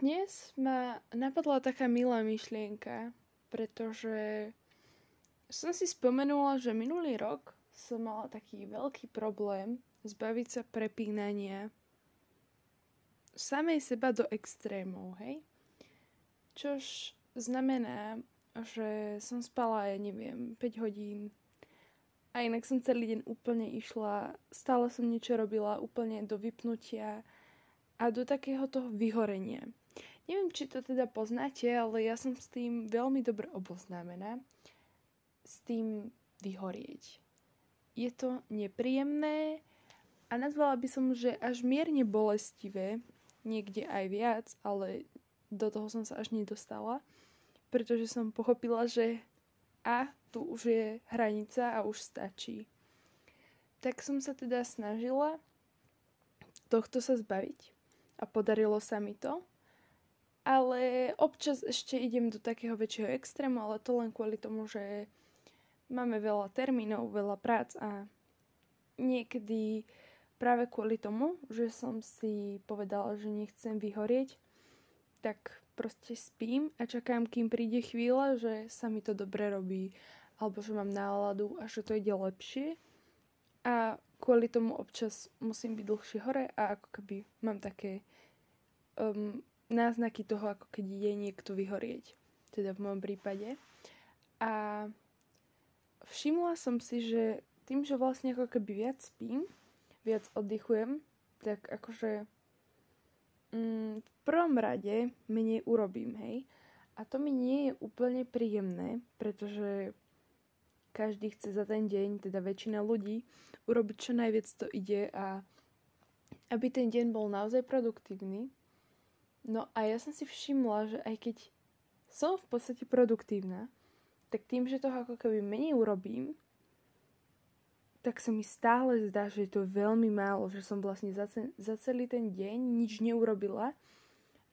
dnes ma napadla taká milá myšlienka, pretože som si spomenula, že minulý rok som mala taký veľký problém zbaviť sa prepínania samej seba do extrémov, hej? Čož znamená, že som spala, ja neviem, 5 hodín a inak som celý deň úplne išla, stále som niečo robila úplne do vypnutia a do takého toho vyhorenia. Neviem, či to teda poznáte, ale ja som s tým veľmi dobre oboznámená. S tým vyhorieť. Je to nepríjemné a nazvala by som, že až mierne bolestivé, niekde aj viac, ale do toho som sa až nedostala, pretože som pochopila, že a tu už je hranica a už stačí. Tak som sa teda snažila tohto sa zbaviť a podarilo sa mi to ale občas ešte idem do takého väčšieho extrému, ale to len kvôli tomu, že máme veľa termínov, veľa prác a niekedy práve kvôli tomu, že som si povedala, že nechcem vyhorieť, tak proste spím a čakám, kým príde chvíľa, že sa mi to dobre robí, alebo že mám náladu a že to ide lepšie. A kvôli tomu občas musím byť dlhšie hore a ako keby mám také um, náznaky toho, ako keď ide niekto vyhorieť. Teda v môjom prípade. A všimla som si, že tým, že vlastne ako keby viac spím, viac oddychujem, tak akože mm, v prvom rade menej urobím, hej. A to mi nie je úplne príjemné, pretože každý chce za ten deň, teda väčšina ľudí, urobiť čo najviac to ide a aby ten deň bol naozaj produktívny, No a ja som si všimla, že aj keď som v podstate produktívna, tak tým, že toho ako keby menej urobím, tak sa mi stále zdá, že je to veľmi málo, že som vlastne za, ce- za celý ten deň nič neurobila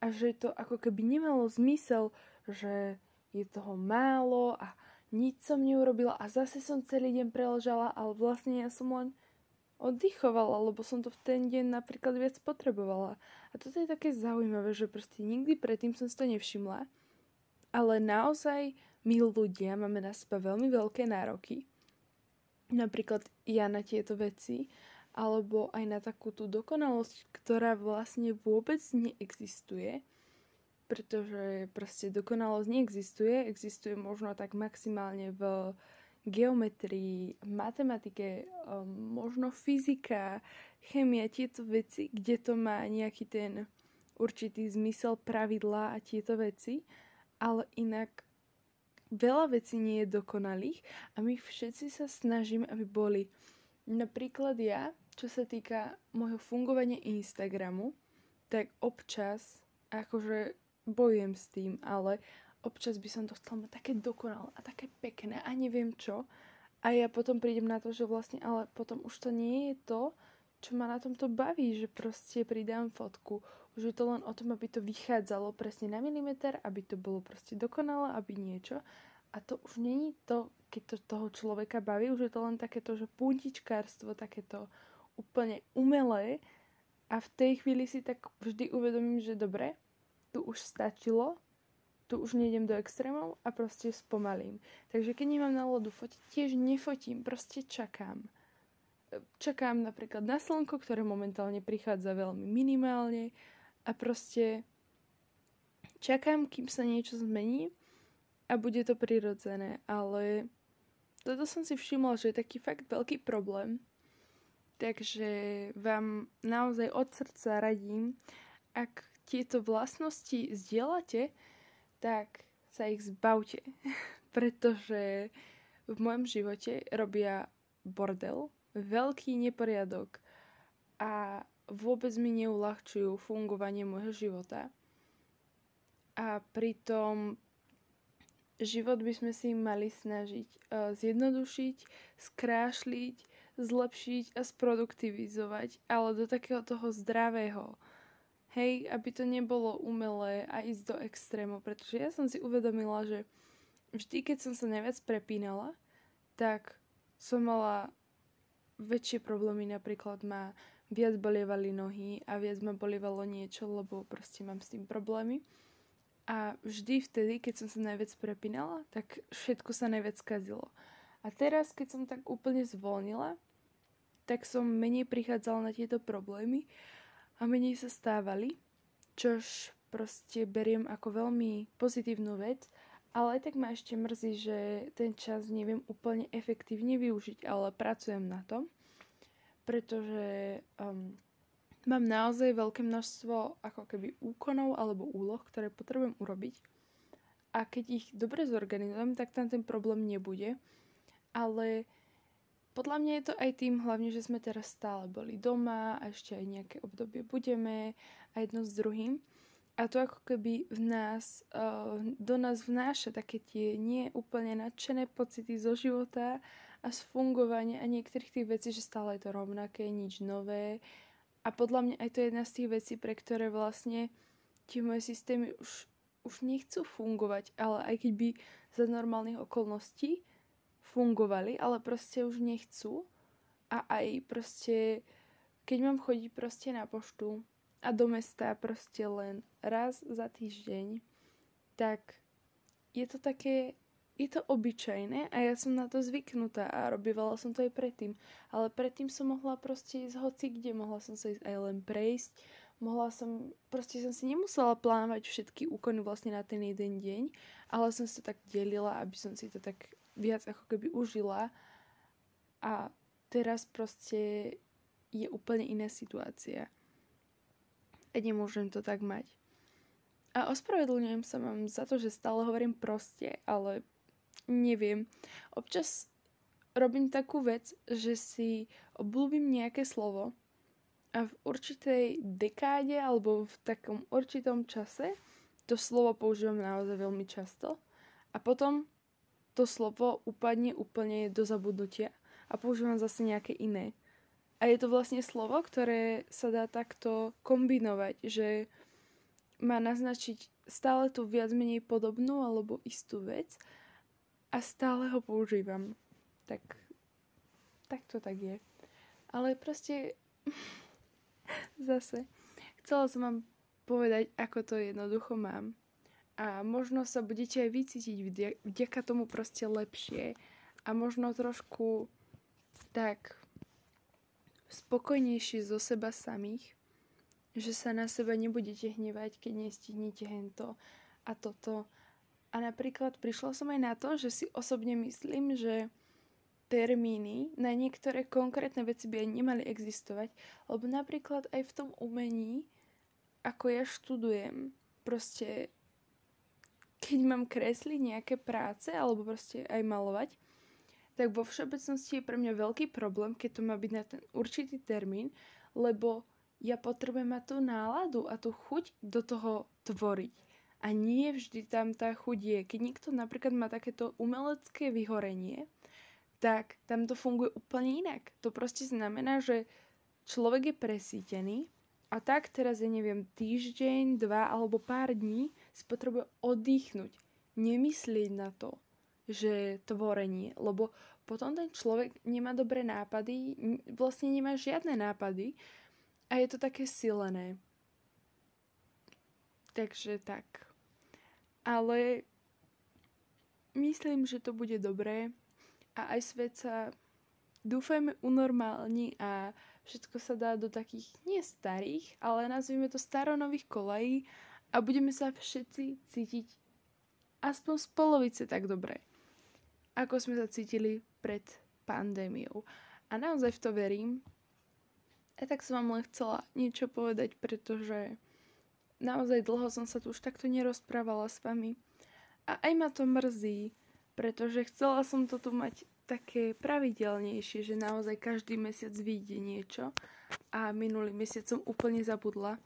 a že to ako keby nemalo zmysel, že je toho málo a nič som neurobila a zase som celý deň preležala, ale vlastne ja som len oddychovala, lebo som to v ten deň napríklad viac potrebovala. A toto je také zaujímavé, že proste nikdy predtým som si to nevšimla. Ale naozaj my ľudia máme na seba veľmi veľké nároky. Napríklad ja na tieto veci, alebo aj na takú tú dokonalosť, ktorá vlastne vôbec neexistuje, pretože proste dokonalosť neexistuje, existuje možno tak maximálne v geometrii, matematike, um, možno fyzika, chemia, tieto veci, kde to má nejaký ten určitý zmysel, pravidlá a tieto veci, ale inak veľa vecí nie je dokonalých a my všetci sa snažíme, aby boli. Napríklad ja, čo sa týka môjho fungovania Instagramu, tak občas akože bojujem s tým, ale občas by som to chcela mať také dokonalé a také pekné a neviem čo. A ja potom prídem na to, že vlastne, ale potom už to nie je to, čo ma na tomto baví, že proste pridám fotku. Už je to len o tom, aby to vychádzalo presne na milimeter, aby to bolo proste dokonalé, aby niečo. A to už není to, keď to toho človeka baví, už je to len takéto, že puntičkárstvo, takéto úplne umelé. A v tej chvíli si tak vždy uvedomím, že dobre, tu už stačilo, tu už nejdem do extrémov a proste spomalím. Takže keď nemám náladu fotiť, tiež nefotím, proste čakám. Čakám napríklad na slnko, ktoré momentálne prichádza veľmi minimálne a proste čakám, kým sa niečo zmení a bude to prirodzené, ale toto som si všimla, že je taký fakt veľký problém. Takže vám naozaj od srdca radím, ak tieto vlastnosti zdieľate, tak sa ich zbavte, pretože v mojom živote robia bordel, veľký neporiadok a vôbec mi neulahčujú fungovanie môjho života. A pritom život by sme si mali snažiť uh, zjednodušiť, skrášliť, zlepšiť a sproduktivizovať, ale do takého toho zdravého, Hej, aby to nebolo umelé a ísť do extrému, pretože ja som si uvedomila, že vždy, keď som sa najviac prepínala, tak som mala väčšie problémy, napríklad ma viac bolievali nohy a viac ma bolievalo niečo, lebo proste mám s tým problémy. A vždy vtedy, keď som sa najviac prepínala, tak všetko sa najviac skazilo. A teraz, keď som tak úplne zvolnila, tak som menej prichádzala na tieto problémy a menej sa stávali, čož proste beriem ako veľmi pozitívnu vec, ale tak ma ešte mrzí, že ten čas neviem úplne efektívne využiť, ale pracujem na tom, pretože um, mám naozaj veľké množstvo ako keby úkonov alebo úloh, ktoré potrebujem urobiť. A keď ich dobre zorganizujem, tak tam ten problém nebude. Ale podľa mňa je to aj tým hlavne, že sme teraz stále boli doma a ešte aj nejaké obdobie budeme a jedno s druhým. A to ako keby v nás, uh, do nás vnáša také tie nie úplne nadšené pocity zo života a z fungovania a niektorých tých vecí, že stále je to rovnaké, nič nové a podľa mňa aj to je jedna z tých vecí, pre ktoré vlastne tie moje systémy už, už nechcú fungovať, ale aj keď by za normálnych okolností fungovali, ale proste už nechcú. A aj proste, keď mám chodiť proste na poštu a do mesta proste len raz za týždeň, tak je to také je to obyčajné a ja som na to zvyknutá a robívala som to aj predtým. Ale predtým som mohla proste ísť hoci kde, mohla som sa ísť aj len prejsť, mohla som, proste som si nemusela plánovať všetky úkony vlastne na ten jeden deň, ale som sa tak delila, aby som si to tak viac ako keby užila a teraz proste je úplne iná situácia. A nemôžem to tak mať. A ospravedlňujem sa vám za to, že stále hovorím proste, ale neviem. Občas robím takú vec, že si obľúbim nejaké slovo a v určitej dekáde alebo v takom určitom čase to slovo používam naozaj veľmi často a potom to slovo upadne úplne do zabudnutia a používam zase nejaké iné. A je to vlastne slovo, ktoré sa dá takto kombinovať, že má naznačiť stále tú viac menej podobnú alebo istú vec a stále ho používam. Tak, tak to tak je. Ale proste zase chcela som vám povedať, ako to jednoducho mám. A možno sa budete aj vycítiť vďaka tomu proste lepšie. A možno trošku tak spokojnejšie zo seba samých, že sa na seba nebudete hnevať, keď nestihnete hento a toto. A napríklad prišla som aj na to, že si osobne myslím, že termíny na niektoré konkrétne veci by aj nemali existovať, lebo napríklad aj v tom umení, ako ja študujem, proste keď mám kresliť nejaké práce alebo proste aj malovať, tak vo všeobecnosti je pre mňa veľký problém, keď to má byť na ten určitý termín, lebo ja potrebujem mať tú náladu a tú chuť do toho tvoriť. A nie vždy tam tá chuť je. Keď niekto napríklad má takéto umelecké vyhorenie, tak tam to funguje úplne inak. To proste znamená, že človek je presítený a tak teraz, ja neviem, týždeň, dva alebo pár dní si potrebuje oddychnúť. Nemyslieť na to, že tvorenie, lebo potom ten človek nemá dobré nápady, vlastne nemá žiadne nápady a je to také silené. Takže tak ale myslím, že to bude dobré a aj svet sa dúfajme unormálni a všetko sa dá do takých nie starých, ale nazvime to staronových kolají a budeme sa všetci cítiť aspoň z polovice tak dobre, ako sme sa cítili pred pandémiou. A naozaj v to verím. A tak som vám len chcela niečo povedať, pretože naozaj dlho som sa tu už takto nerozprávala s vami. A aj ma to mrzí, pretože chcela som to tu mať také pravidelnejšie, že naozaj každý mesiac vyjde niečo a minulý mesiac som úplne zabudla.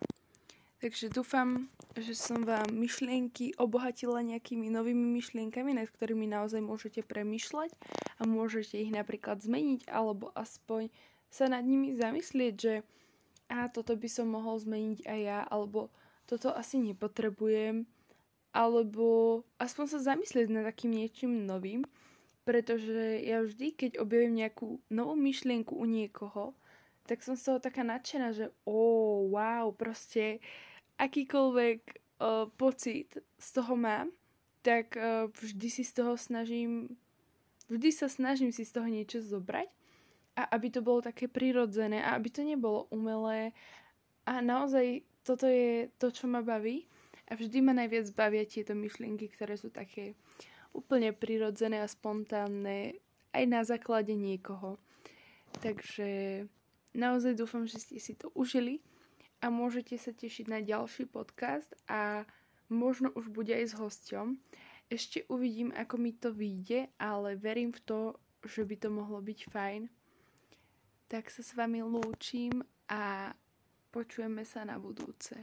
Takže dúfam, že som vám myšlienky obohatila nejakými novými myšlienkami, nad ktorými naozaj môžete premyšľať a môžete ich napríklad zmeniť alebo aspoň sa nad nimi zamyslieť, že a toto by som mohol zmeniť aj ja, alebo toto asi nepotrebujem, alebo aspoň sa zamyslieť nad takým niečím novým, pretože ja vždy, keď objavím nejakú novú myšlienku u niekoho, tak som z toho taká nadšená, že ó, oh, wow, proste akýkoľvek uh, pocit z toho mám, tak uh, vždy si z toho snažím, vždy sa snažím si z toho niečo zobrať a aby to bolo také prirodzené a aby to nebolo umelé a naozaj toto je to, čo ma baví a vždy ma najviac bavia tieto myšlienky, ktoré sú také úplne prirodzené a spontánne aj na základe niekoho. Takže naozaj dúfam, že ste si to užili a môžete sa tešiť na ďalší podcast a možno už bude aj s hosťom. Ešte uvidím, ako mi to vyjde, ale verím v to, že by to mohlo byť fajn. Tak sa s vami lúčim a počujeme sa na budúce.